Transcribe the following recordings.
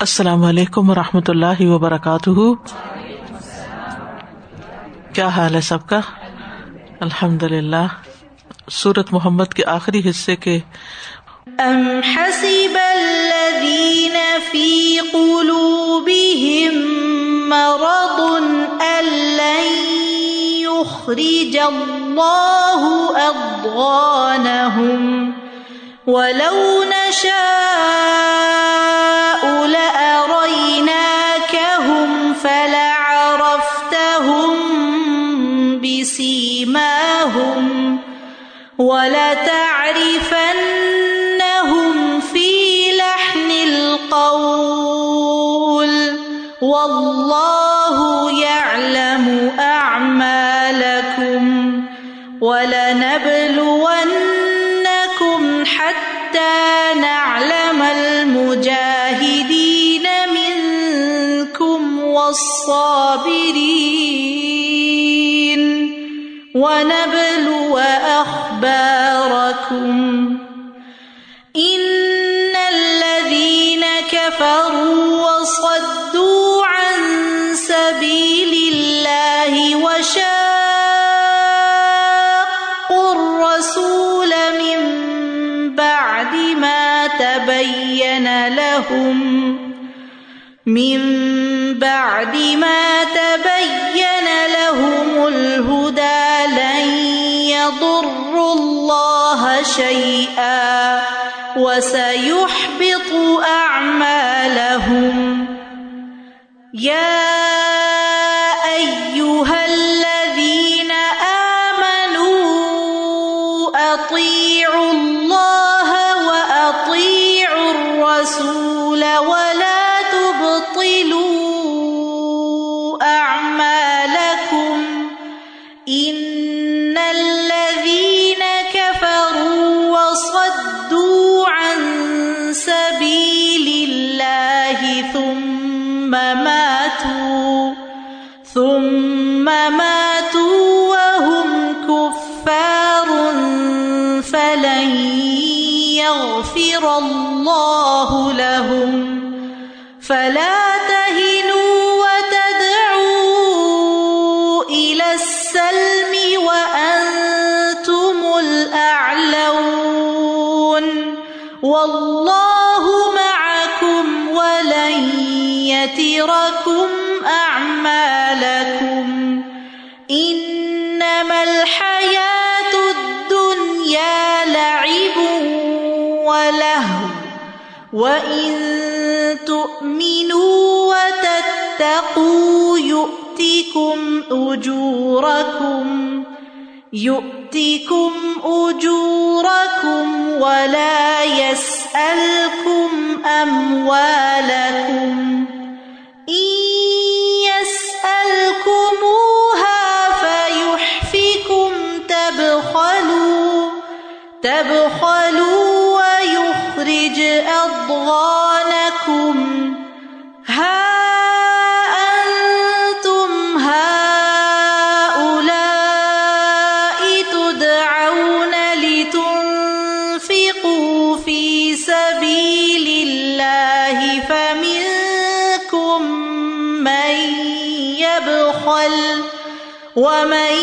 السلام علیکم و رحمۃ اللہ وبرکاتہ۔ کیا حال ہے سب کا؟ الحمد للہ سورت محمد کے آخری حصے کے۔ ام حسب الذين في قلوبهم مرض ان لن يخرج الله اضغانهم ولو نشاء ولتعرفنهم في لحن القول والله يعلم أعمالكم ولنبلونكم حتى نعلم المجاهدين منكم والصابرين ونبلو لهم من بعد ما تبين لهم الهدى لن يضروا الله شيئا وسيحبط أعمالهم يا يتركم أعمالكم إنما الحياة الدنيا لعب ولهو وإن تؤمنوا وتتقوا يؤتكم أجوركم يؤتكم أجوركم ولا يسألكم أموالكم تبخلوا تبخلوا ويخرج أضغانكم. ومن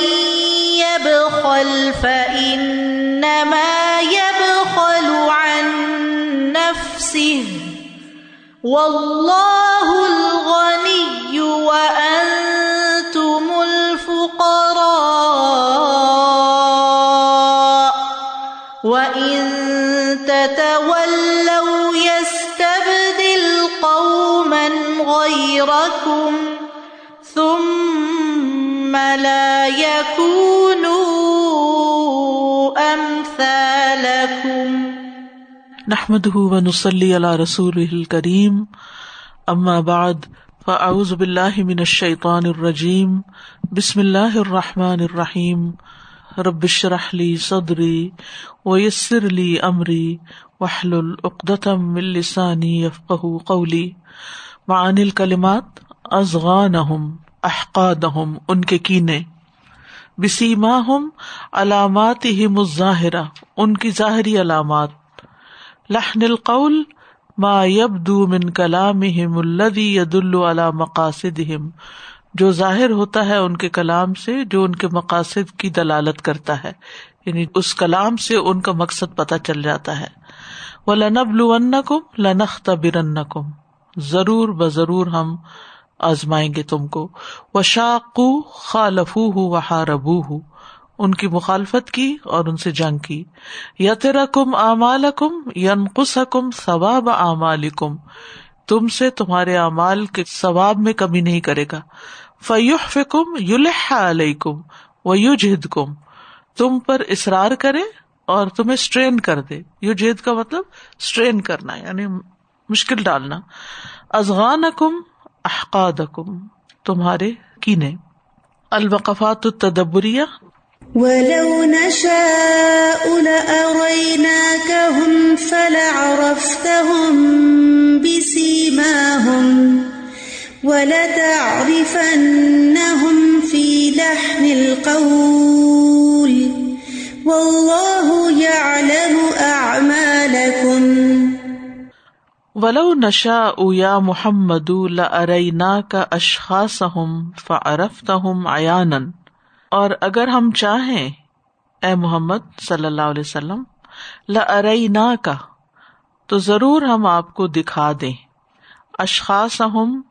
يبخل فإنما يبخل عن نفسه والله الغني وأنتم الفقراء وإن تتولوا يستبدل قوما غيركم ثم لا يكونوا أمثالكم. نحمد و نسلی علیہ رسول کریم اما بعد فاعوذ باللہ من الشیطان الرجیم بسم اللہ الرحمٰن الرحیم ربش رحلی صدری ویسر لی امری وحل العقدم السانی یفق قولی معان الکلمات ازغانہم احقادہم، ان کے کینے۔ بسیماہم علامات ہی مظاہرہ ان کی ظاہری علامات۔ لحن القول، ما یبدو من کلام کلامہم الذی یدل علی مقاصدہم۔ جو ظاہر ہوتا ہے ان کے کلام سے، جو ان کے مقاصد کی دلالت کرتا ہے۔ یعنی اس کلام سے ان کا مقصد پتہ چل جاتا ہے۔ وہ لنب لنکم لنخت برن کم ضرور بضرور ہم آزمائیں گے تم کو۔ وہ شاقو خالفو ہُو و ہاربو ہُو ان کی مخالفت کی اور ان سے جنگ کی۔ یا تیرا کم امال کم ینقص کم ثواب امال کم تم سے تمہارے اعمال کے ثواب میں کمی نہیں کرے گا۔ فیوح فکم یلح علیہ کم و یو جہد کم تم پر اصرار کرے اور تمہیں اسٹرین کر دے۔ یو جہد کا مطلب اسٹرین کرنا یعنی مشکل ڈالنا۔ ازغان کم احقاد تمہارے کینے۔ الوقفات التدبریہ۔ ولو نشاء لأريناكهم فلعرفتهم بسيماهم ولتعرفنهم في لحن القول۔ والله يعلم أعمالكم ولو نشاء يا محمد لأريناك أشخاصهم فعرفتهم عيانا اور اگر ہم چاہیں، اے محمد صلی اللہ علیہ وسلم لا کا تو ضرور ہم آپ کو دکھا دیں. اشخاص ہم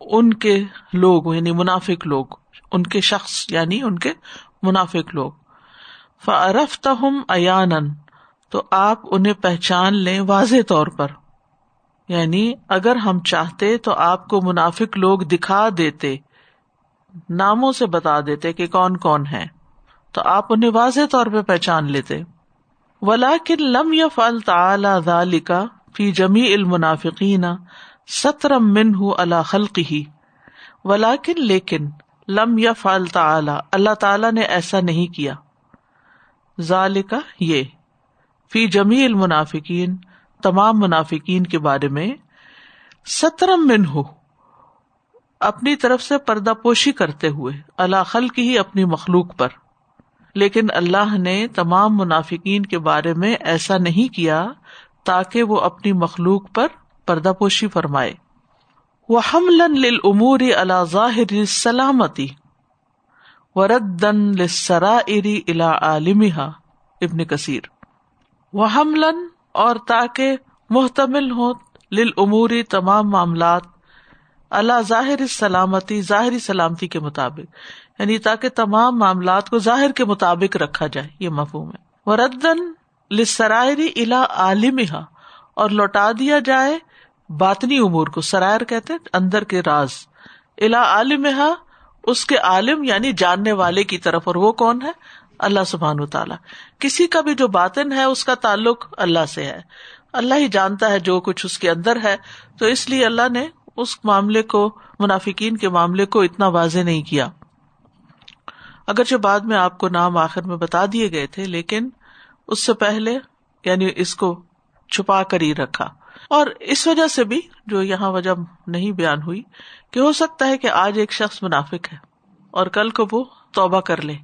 ان کے لوگ یعنی منافق لوگ، ان کے شخص یعنی ان کے منافق لوگ. فرفت ہم ایان تو آپ انہیں پہچان لیں واضح طور پر. یعنی اگر ہم چاہتے تو آپ کو منافق لوگ دکھا دیتے، ناموں سے بتا دیتے کہ کون کون ہے تو آپ انہیں واضح طور پہ پہچان لیتے۔ ولا کن لم یا فل تعلی کا فی جمی المنافقین سترم من ہُ اللہ خلق ہی ولاکن لیکن لم یا فل تعلی اللہ تعالی نے ایسا نہیں کیا۔ ذالکا یہ۔ فی جمی المنافقین تمام منافقین کے بارے میں سترم من ہُ اپنی طرف سے پردہ پوشی کرتے ہوئے اللہ خل کی ہی اپنی مخلوق پر۔ لیکن اللہ نے تمام منافقین کے بارے میں ایسا نہیں کیا تاکہ وہ اپنی مخلوق پر پردہ پوشی فرمائے۔ وہ امور اللہ ظاہر سلامتی وردن سرا اری الا عالمہ ابن کثیر۔ وہ اور تاکہ محتمل ہو لل عموری تمام معاملات اللہ ظاہر سلامتی ظاہری سلامتی کے مطابق یعنی تاکہ تمام معاملات کو ظاہر کے مطابق رکھا جائے، یہ مفہوم ہے۔ وہ ردن لسرائری الا عالم اور لوٹا دیا جائے باطنی امور کو۔ سرائر کہتے ہیں اندر کے راز۔ الا عالم اس کے عالم یعنی جاننے والے کی طرف، اور وہ کون ہے؟ اللہ سبحان تعالیٰ کسی کا بھی جو باطن ہے، اس کا تعلق اللہ سے ہے۔ اللہ ہی جانتا ہے جو کچھ اس کے اندر ہے۔ تو اس لیے اللہ نے اس معاملے کو، منافقین کے معاملے کو اتنا واضح نہیں کیا۔ اگرچہ بعد میں آپ کو نام آخر میں بتا دیے گئے تھے، لیکن اس سے پہلے یعنی اس کو چھپا کر ہی رکھا۔ اور اس وجہ سے بھی جو یہاں وجہ نہیں بیان ہوئی، کہ ہو سکتا ہے کہ آج ایک شخص منافق ہے اور کل کو وہ توبہ کر لے۔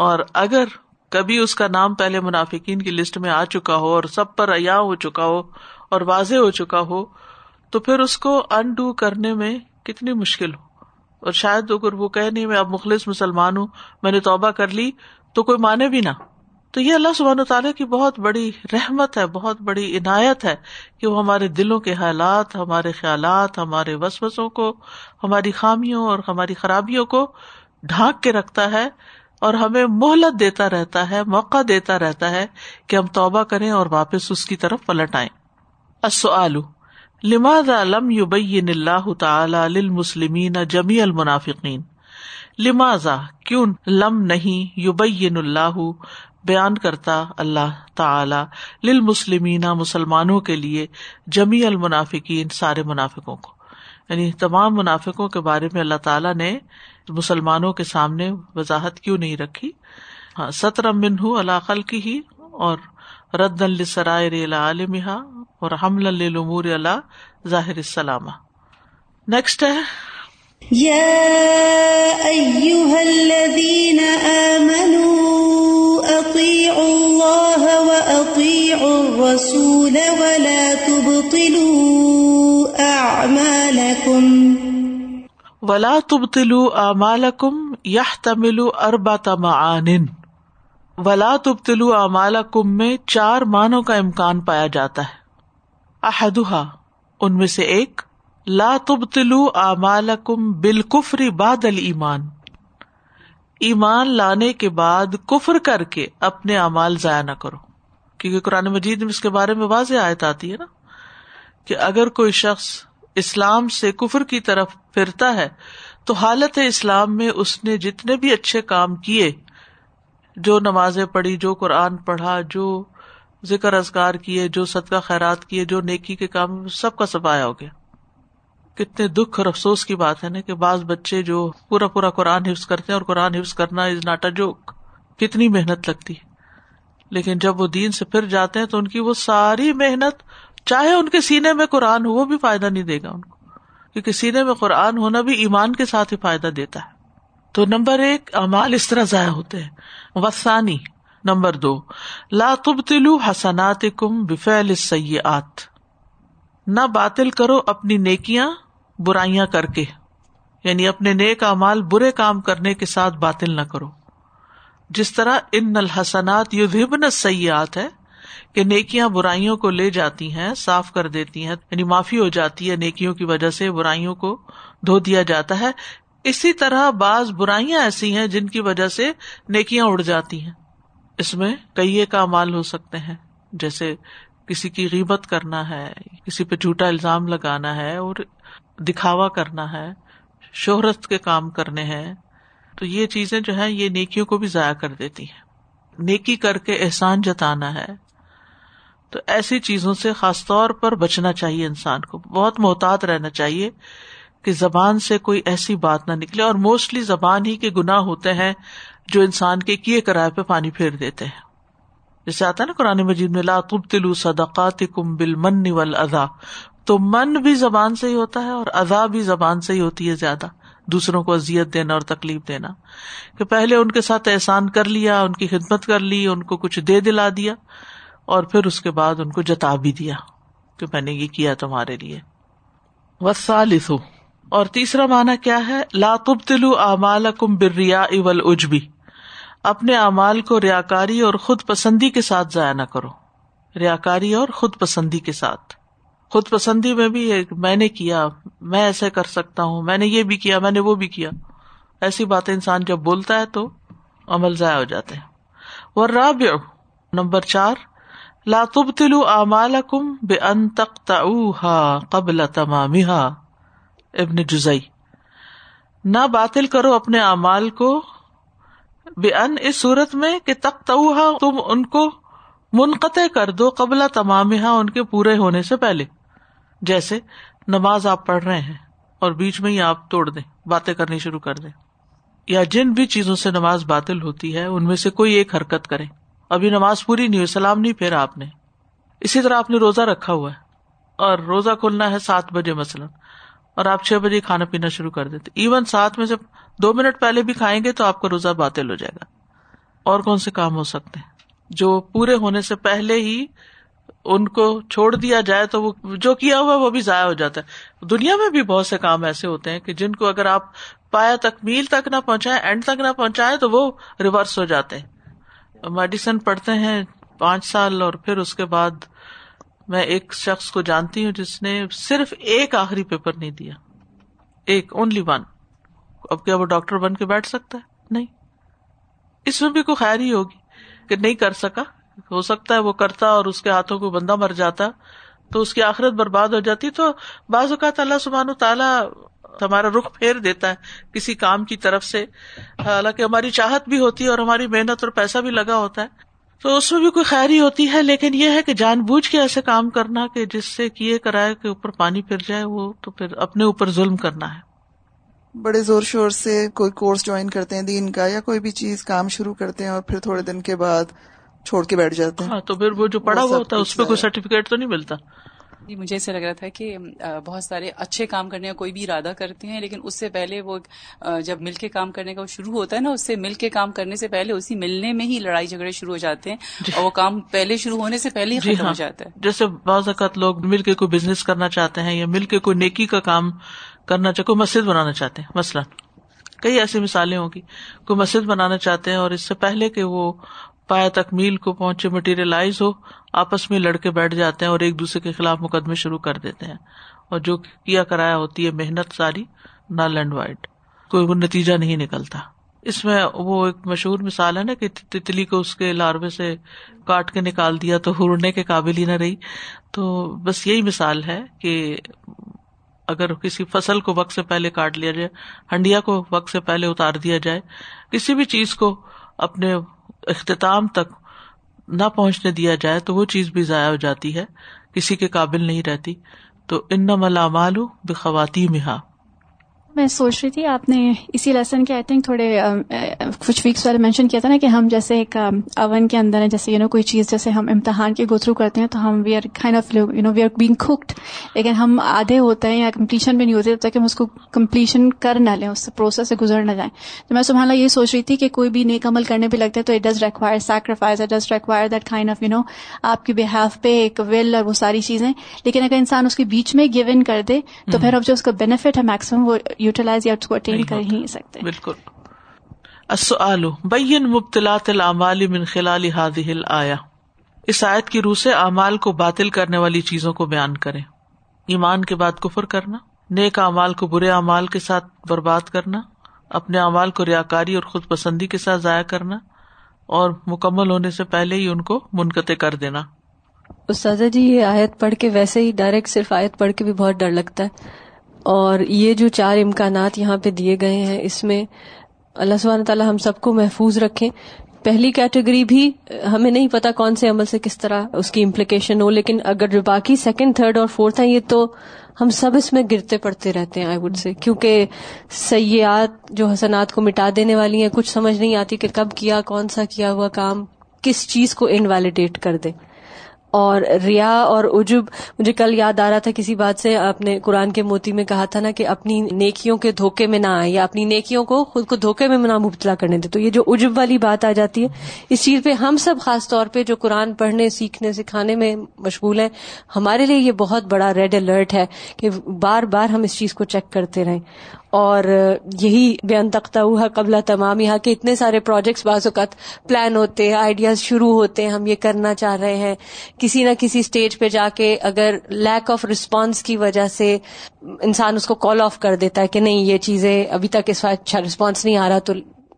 اور اگر کبھی اس کا نام پہلے منافقین کی لسٹ میں آ چکا ہو اور سب پر ایا ہو چکا ہو اور واضح ہو چکا ہو، تو پھر اس کو انڈو کرنے میں کتنی مشکل ہو۔ اور شاید اگر وہ کہ نہیں، میں اب مخلص مسلمان ہوں، میں نے توبہ کر لی، تو کوئی مانے بھی نہ۔ تو یہ اللہ سبحان تعالیٰ کی بہت بڑی رحمت ہے، بہت بڑی عنایت ہے کہ وہ ہمارے دلوں کے حالات، ہمارے خیالات، ہمارے وسوسوں کو، ہماری خامیوں اور ہماری خرابیوں کو ڈھانک کے رکھتا ہے۔ اور ہمیں مہلت دیتا رہتا ہے، موقع دیتا رہتا ہے کہ ہم توبہ کریں اور واپس اس کی طرف پلٹ آئیں۔ السؤال لم یبین اللہ تعالی للمسلمین جمی المنافقین؟ لماذا؟ کیوں لم نہیں یبین اللہ بیان کرتا اللہ تعالی للمسلمین مسلمانوں کے لیے جمی المنافقین سارے منافقوں کو؟ یعنی تمام منافقوں کے بارے میں اللہ تعالیٰ نے مسلمانوں کے سامنے وضاحت کیوں نہیں رکھی؟ ہاں ستر منہ اللہ خل کی ہی اور رد السرائے عالم اور حمل الامور اللہ ظاہر السلام نیکسٹ ہے۔ يا أيها الذين آمنوا أطيعوا الله وأطيعوا الرسول ولا تبطلوا أعمالكم ولا تبتلو اعمالکم یحتمل اربعۃ معان. ولا تبتلو اعمالکم میں چار معنوں کا امکان پایا جاتا ہے. احدھا ان میں سے ایک، لا تبتلو اعمالکم بالکفر بعد الایمان. ایمان لانے کے بعد کفر کر کے اپنے اعمال ضائع نہ کرو. کیونکہ قرآن مجید میں اس کے بارے میں واضح آیت آتی ہے نا کہ اگر کوئی شخص اسلام سے کفر کی طرف پھرتا ہے، تو حالت اسلام میں اس نے جتنے بھی اچھے کام کیے، جو نمازیں پڑھی، جو قرآن پڑھا، جو ذکر ازگار کیے، جو صدقہ خیرات کیے، جو نیکی کے کام، سب کا سفایا ہو گیا۔ کتنے دکھ اور افسوس کی بات ہے نا کہ بعض بچے جو پورا پورا قرآن حفظ کرتے ہیں اور قرآن حفظ کرنا از ناٹ اے جوک کتنی محنت لگتی۔ ہے لیکن جب وہ دین سے پھر جاتے ہیں تو ان کی وہ ساری محنت چاہے ان کے سینے میں قرآن ہو، وہ بھی فائدہ نہیں دے گا ان کو۔ کیونکہ سینے میں قرآن ہونا بھی ایمان کے ساتھ ہی فائدہ دیتا ہے۔ تو نمبر ایک امال اس طرح ضائع ہوتے ہیں۔ وسانی نمبر دو، لا تبتلو حسنات کم بفیل سیات نہ باطل کرو اپنی نیکیاں، برائیاں کر کے۔ یعنی اپنے نیک امال برے کام کرنے کے ساتھ باطل نہ کرو۔ جس طرح ان الحسنات یو سیاحت ہے کہ نیکیاں برائیوں کو لے جاتی ہیں، صاف کر دیتی ہیں یعنی معافی ہو جاتی ہے نیکیوں کی وجہ سے، برائیوں کو دھو دیا جاتا ہے۔ اسی طرح بعض برائیاں ایسی ہیں جن کی وجہ سے نیکیاں اڑ جاتی ہیں۔ اس میں کئی کا مال ہو سکتے ہیں، جیسے کسی کی غیبت کرنا ہے، کسی پہ جھوٹا الزام لگانا ہے اور دکھاوا کرنا ہے، شہرت کے کام کرنے ہیں۔ تو یہ چیزیں جو ہے یہ نیکیوں کو بھی ضائع کر دیتی ہیں۔ نیکی کر کے احسان جتانا ہے تو ایسی چیزوں سے خاص طور پر بچنا چاہیے انسان کو۔ بہت محتاط رہنا چاہیے کہ زبان سے کوئی ایسی بات نہ نکلے اور موسٹلی زبان ہی کے گناہ ہوتے ہیں جو انسان کے کیے کرائے پہ پانی پھیر دیتے ہیں۔ جیسے آتا ہے نا قرآن مجید میں لاتب تلو صدقات کم بل من ادا تو من بھی زبان سے ہی ہوتا ہے اور ادا بھی زبان سے ہی ہوتی ہے زیادہ۔ دوسروں کو ازیت دینا اور تکلیف دینا۔ کہ پہلے ان کے ساتھ احسان کر لیا، ان کی خدمت کر لی، ان کو کچھ دے دلا دیا۔ اور پھر اس کے بعد ان کو جتا بھی دیا کہ میں نے یہ کیا تمہارے لیے۔ وسالس اور تیسرا مانا کیا ہے؟ لاتب تلو امال کم بریا اول اجبی اپنے اعمال کو ریا کاری اور خود پسندی کے ساتھ ضائع نہ کرو۔ ریا کاری اور خود پسندی کے ساتھ۔ خود پسندی میں بھی میں نے کیا میں ایسے کر سکتا ہوں میں نے یہ بھی کیا میں نے وہ بھی کیا۔ ایسی باتیں انسان جب بولتا ہے تو عمل ضائع ہو جاتے ہیں۔ وہ راب نمبر چار لاتب تلو امال کم بے ان تخت قبل تمام ابن جزئی۔ نہ باطل کرو اپنے اعمال کو بے ان اس صورت میں کہ تخت تم ان کو منقطع کر دو قبل تمام ان کے پورے ہونے سے پہلے۔ جیسے نماز آپ پڑھ رہے ہیں اور بیچ میں ہی آپ توڑ دیں، باتیں کرنی شروع کر دیں۔ یا جن بھی چیزوں سے نماز باطل ہوتی ہے، ان میں سے کوئی ایک حرکت کرے ابھی نماز پوری نہیں ہوئی، سلام نہیں پھیرا آپ نے۔ اسی طرح آپ نے روزہ رکھا ہوا ہے۔ اور روزہ کھلنا ہے سات بجے مثلاً۔ اور آپ چھ بجے کھانا پینا شروع کر دیتے۔ ایون سات میں سے دو منٹ پہلے بھی کھائیں گے تو آپ کا روزہ باطل ہو جائے گا۔ اور کون سے کام ہو سکتے ہیں؟ جو پورے ہونے سے پہلے ہی ان کو چھوڑ دیا جائے تو وہ جو کیا ہوا وہ بھی ضائع ہو جاتا ہے۔ دنیا میں بھی بہت سے کام ایسے ہوتے ہیں کہ جن کو اگر آپ پایا تکمیل تک نہ پہنچائے اینڈ تک نہ پہنچائے تو وہ ریورس ہو جاتے ہیں۔ میڈیسن پڑھتے ہیں پانچ سال اور پھر اس کے بعد میں ایک شخص کو جانتی ہوں جس نے صرف ایک آخری پیپر نہیں دیا۔ ایک اونلی ون اب کیا وہ ڈاکٹر بن کے بیٹھ سکتا ہے؟ نہیں۔ اس میں بھی کوئی خیر ہی ہوگی کہ نہیں کر سکا۔ ہو سکتا ہے وہ کرتا اور اس کے ہاتھوں کو بندہ مر جاتا تو اس کی آخرت برباد ہو جاتی۔ تو بعض اوقات اللہ سبحان تعالیٰ ہمارا رخ پھیر دیتا ہے کسی کام کی طرف سے۔ حالانکہ ہماری چاہت بھی ہوتی ہے اور ہماری محنت اور پیسہ بھی لگا ہوتا ہے۔ تو اس میں بھی کوئی خیری ہوتی ہے لیکن یہ ہے کہ جان بوجھ کے ایسے کام کرنا کہ جس سے کیے کرائے کے اوپر پانی پھر جائے وہ تو پھر اپنے اوپر ظلم کرنا ہے۔ بڑے زور شور سے کوئی کورس جوائن کرتے ہیں دین کا یا کوئی بھی چیز کام شروع کرتے ہیں اور پھر تھوڑے دن کے بعد چھوڑ کے بیٹھ جاتے ہیں۔ ہاں تو پھر وہ جو پڑا ہوا ہوتا ہے اس پہ کوئی سرٹیفکیٹ تو نہیں ملتا؟ جی مجھے ایسا لگ رہا تھا کہ بہت سارے اچھے کام کرنے کا کوئی بھی ارادہ کرتے ہیں لیکن اس سے پہلے وہ جب مل کے کام کرنے کا شروع ہوتا ہے نا اس سے مل کے کام کرنے سے پہلے اسی ملنے میں ہی لڑائی جھگڑے شروع ہو جاتے ہیں جی۔ اور وہ کام پہلے شروع ہونے سے پہلے ہی جی ختم ہو ہاں۔ جاتا ہے۔ جیسے بعض اوقات لوگ مل کے کوئی بزنس کرنا چاہتے ہیں یا مل کے کوئی نیکی کا کام کرنا چاہتے کوئی مسجد بنانا چاہتے ہیں مثلاً۔ کئی ایسی مثالیں ہوگی کوئی مسجد بنانا چاہتے ہیں اور اس سے پہلے کہ وہ پایا تکمیل کو پہنچے مٹیریلائز ہو، آپس میں لڑکے بیٹھ جاتے ہیں اور ایک دوسرے کے خلاف مقدمے شروع کر دیتے ہیں۔ اور جو کیا کرایا ہوتی ہے، محنت ساری، نل اینڈ وائڈ کوئی وہ نتیجہ نہیں نکلتا۔ اس میں وہ ایک مشہور مثال ہے نا کہ تتلی کو اس کے لاروے سے کاٹ کے نکال دیا تو اڑنے کے قابل ہی نہ رہی۔ تو بس یہی مثال ہے کہ اگر کسی فصل کو وقت سے پہلے کاٹ لیا جائے، ہنڈیا کو وقت سے پہلے اتار دیا جائے، کسی بھی چیز کو اپنے اختتام تک نہ پہنچنے دیا جائے تو وہ چیز بھی ضائع ہو جاتی ہے، کسی کے قابل نہیں رہتی۔ تو ان ملا مالو بخواتی مہا میں سوچ رہی تھی آپ نے اسی لیسن کے آئی تھنک تھوڑے کچھ ویکس والے مینشن کیا تھا نا کہ ہم جیسے ایک اوون کے اندر جیسے یو نو کوئی چیز جیسے ہم امتحان کے گو تھرو کرتے ہیں تو ہم we are kind of you know we are being cooked لیکن ہم آدھے ہوتے ہیں یا کمپلیشن بھی نہیں ہوتے تب تک ہم اس کو کمپلیشن کر نہ لیں اس پروسیس سے گزر نہ جائیں۔ تو میں سبحان اللہ یہ سوچ رہی تھی کہ کوئی بھی نیک عمل کرنے پہ لگتا ہے تو it does require sacrifice it does require that kind of you know آپ کی بہاف پہ ایک ول اور وہ ساری چیزیں۔ لیکن اگر انسان اس کے بیچ میں گیو ان کر دے تو پھر اب جو اس کا بینیفٹ ہے میکسیمم وہ یوٹیلائز یا اس کو اٹین کر ہی سکتے۔ بالکل۔ بین مبتلات من خلال هذه آیا اس آیت کی روح سے اعمال کو باطل کرنے والی چیزوں کو بیان کرے ایمان کے بعد کفر کرنا نیک اعمال کو برے اعمال کے ساتھ برباد کرنا اپنے اعمال کو ریاکاری اور خود پسندی کے ساتھ ضائع کرنا اور مکمل ہونے سے پہلے ہی ان کو منقطع کر دینا۔ استاذہ جی یہ آیت پڑھ کے ویسے ہی ڈائریکٹ صرف آیت پڑھ کے بھی بہت ڈر لگتا ہے۔ اور یہ جو چار امکانات یہاں پہ دیے گئے ہیں، اس میں اللہ سبحانہ تعالیٰ ہم سب کو محفوظ رکھے پہلی کیٹیگری بھی ہمیں نہیں پتا کون سے عمل سے کس طرح اس کی امپلیکیشن ہو، لیکن اگر جو باقی سیکنڈ تھرڈ اور فورتھ ہیں، یہ تو ہم سب اس میں گرتے پڑتے رہتے ہیں آئی وڈ سے کیونکہ سیاحت جو حسنات کو مٹا دینے والی ہیں، کچھ سمجھ نہیں آتی کہ کب کیا، کون سا کیا ہوا کام، کس چیز کو انویلیڈیٹ کر دے اور ریا اور عجب، مجھے کل یاد آ رہا تھا کسی بات سے اپنے قرآن کے موتی میں کہا تھا نا کہ اپنی نیکیوں کے دھوکے میں نہ آئے یا اپنی نیکیوں کو خود کو دھوکے میں نہ مبتلا کرنے دے تو یہ جو عجب والی بات آ جاتی ہے، اس چیز پہ ہم سب خاص طور پہ جو قرآن پڑھنے، سیکھنے، سکھانے میں مشغول ہیں، ہمارے لیے یہ بہت بڑا ریڈ الرٹ ہے کہ بار بار ہم اس چیز کو چیک کرتے رہیں۔ اور یہی بے تختہ ہوا قبل تمام یہاں کے اتنے سارے پروجیکٹس بعض اوقات پلان ہوتے ہیں آئیڈیاز شروع ہوتے ہیں، ہم یہ کرنا چاہ رہے ہیں۔ کسی نہ کسی اسٹیج پہ جا کے اگر لیک آف رسپانس کی وجہ سے انسان اس کو کال آف کر دیتا ہے کہ نہیں، یہ چیزیں ابھی تک اس وقت اچھا رسپانس نہیں آ رہا تو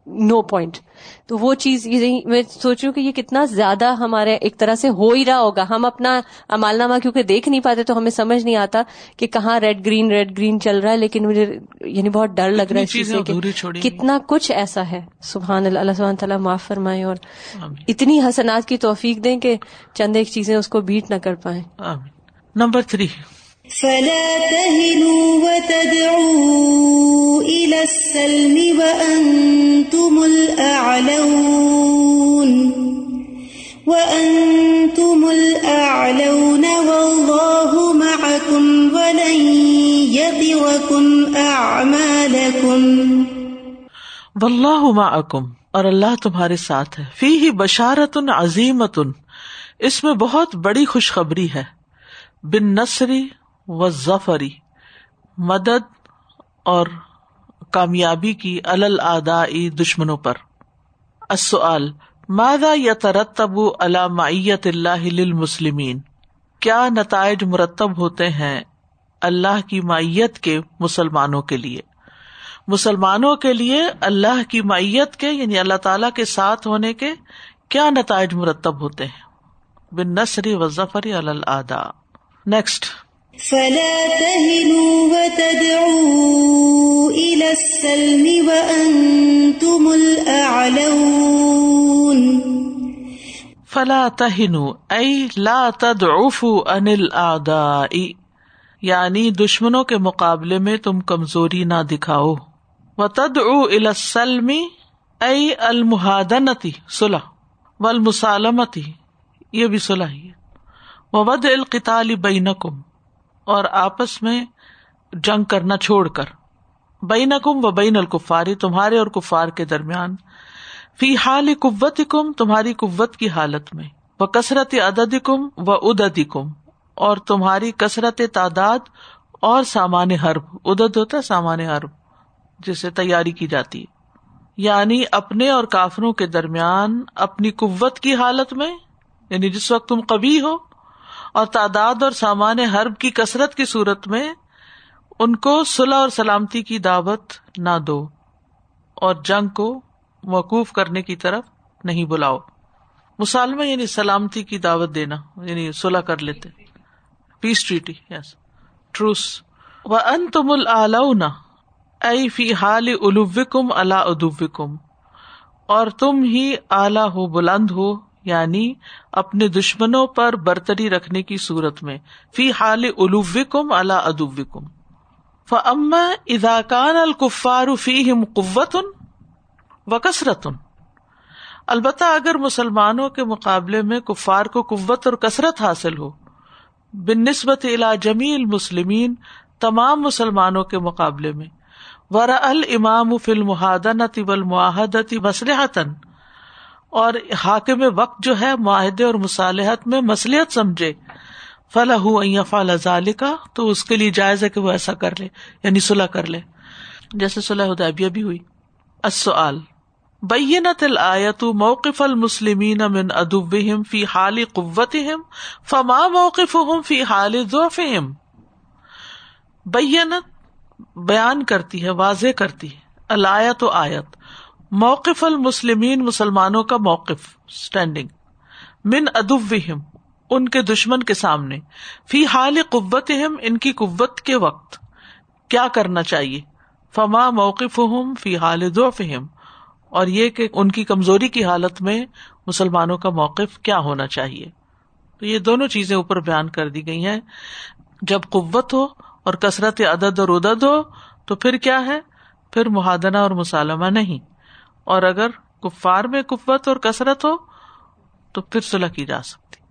نو پوائنٹ۔ تو وہ چیز میں سوچ کہ یہ کتنا زیادہ ہمارے ایک طرح سے ہو ہی رہا ہوگا۔ ہم اپنا امال نامہ کیونکہ دیکھ نہیں پاتے تو ہمیں سمجھ نہیں آتا کہ کہاں ریڈ گرین ریڈ گرین چل رہا ہے لیکن مجھے یعنی بہت ڈر لگ رہا ہے چیز کتنا کچھ ایسا ہے۔ سبحان اللہ اللہ سبحان تعالیٰ معاف فرمائے اور اتنی حسنات کی توفیق دیں کہ چند ایک چیزیں اس کو بیٹ نہ کر پائیں۔ Number three. فلا تهنوا وتدعوا إلى السلم وأنتم الأعلون وأنتم الأعلون والله معكم ولن يضركم أعمالكم واللہ معکم اور اللہ تمہارے ساتھ ہے۔ فی ہی بشارت عظیمت اس میں بہت بڑی خوشخبری ہے۔ بن نصری و ظفری مدد اور کامیابی کی الادائی دشمنوں پر۔ مادا یا ترتب علامت اللہ مسلمین کیا نتائج مرتب ہوتے ہیں اللہ کی معیت کے مسلمانوں کے لیے؟ مسلمانوں کے لیے اللہ کی معیت کے یعنی اللہ تعالی کے ساتھ ہونے کے کیا نتائج مرتب ہوتے ہیں؟ بن نصری و ظفری الدا نیکسٹ فلا تهنوا وتدعوا إلى السلم وأنتم الأعلون. فلا تهنوا، أي لا تدعفوا عن الأعداء. یعنی دشمنوں کے مقابلے میں تم کمزوری نہ دکھاؤ. و تدعو السلم ائی المحادنتی صلح. والمسالمتی یہ بھی صلح ہی ہے. ود القتال بینکم. اور آپس میں جنگ کرنا چھوڑ کر۔ بین کم و بین الکفاری تمہارے اور کفار کے درمیان۔ فی حال قوت کم تمہاری قوت کی حالت میں۔ وہ کثرت عدد کم و ادد کم اور تمہاری کثرت تعداد اور سامان حرب۔ ادد ہوتا ہے سامان حرب، جسے تیاری کی جاتی ہے۔ یعنی اپنے اور کافروں کے درمیان اپنی قوت کی حالت میں یعنی جس وقت تم کبھی ہو اور تعداد اور سامان حرب کی کثرت کی صورت میں ان کو صلاح اور سلامتی کی دعوت نہ دو اور جنگ کو موقوف کرنے کی طرف نہیں بلاؤ۔ مسالمہ یعنی سلامتی کی دعوت دینا یعنی صلاح کر لیتے۔ پیس ٹریٹی یس ٹروس و ان تم العلونا اے فی حال الوکم اللہ ادوکم اور تم ہی اعلی ہو، بلند ہو۔ یعنی اپنے دشمنوں پر برتری رکھنے کی صورت میں۔ فی حال الوکم اللہ ادوکم فم اداکان الکفار فی ہم قوت و کثرت البتہ اگر مسلمانوں کے مقابلے میں کفار کو قوت اور کثرت حاصل ہو بن نسبت الا جمی المسلمین، تمام مسلمانوں کے مقابلے میں۔ ورا المام فل محادنت والمعاہدت مسلحتن اور حاکم وقت جو ہے معاہدے اور مصالحت میں مسلحت سمجھے۔ فلاح فلا ظال کا تو اس کے لیے جائز ہے کہ وہ ایسا کر لے یعنی صلاح کر لے۔ جیسے صلاح ادیبیہ بھی ہوئی۔ السؤال بینت الآیت موقف المسلمین من ادبہم فی حال قوتہم فما موقفہم فی حال ضعفہم بینت بیان کرتی ہے، واضح کرتی ہے۔ الآیت و آیت۔ موقف المسلمین مسلمانوں کا موقف اسٹینڈنگ من ادب ان کے دشمن کے سامنے. فی حال قوت ان کی قوت کے وقت. کیا کرنا چاہیے؟ فما موقف ہوں فی حال فہم اور یہ کہ ان کی کمزوری کی حالت میں مسلمانوں کا موقف کیا ہونا چاہیے؟ تو یہ دونوں چیزیں اوپر بیان کر دی گئی ہیں۔ جب قوت ہو اور کثرت عدد اور ادد ہو، تو پھر کیا ہے؟ پھر محادنہ اور مسالمہ نہیں۔ اور اگر کفار میں قوت اور کثرت ہو تو پھر صلح کی جا سکتی۔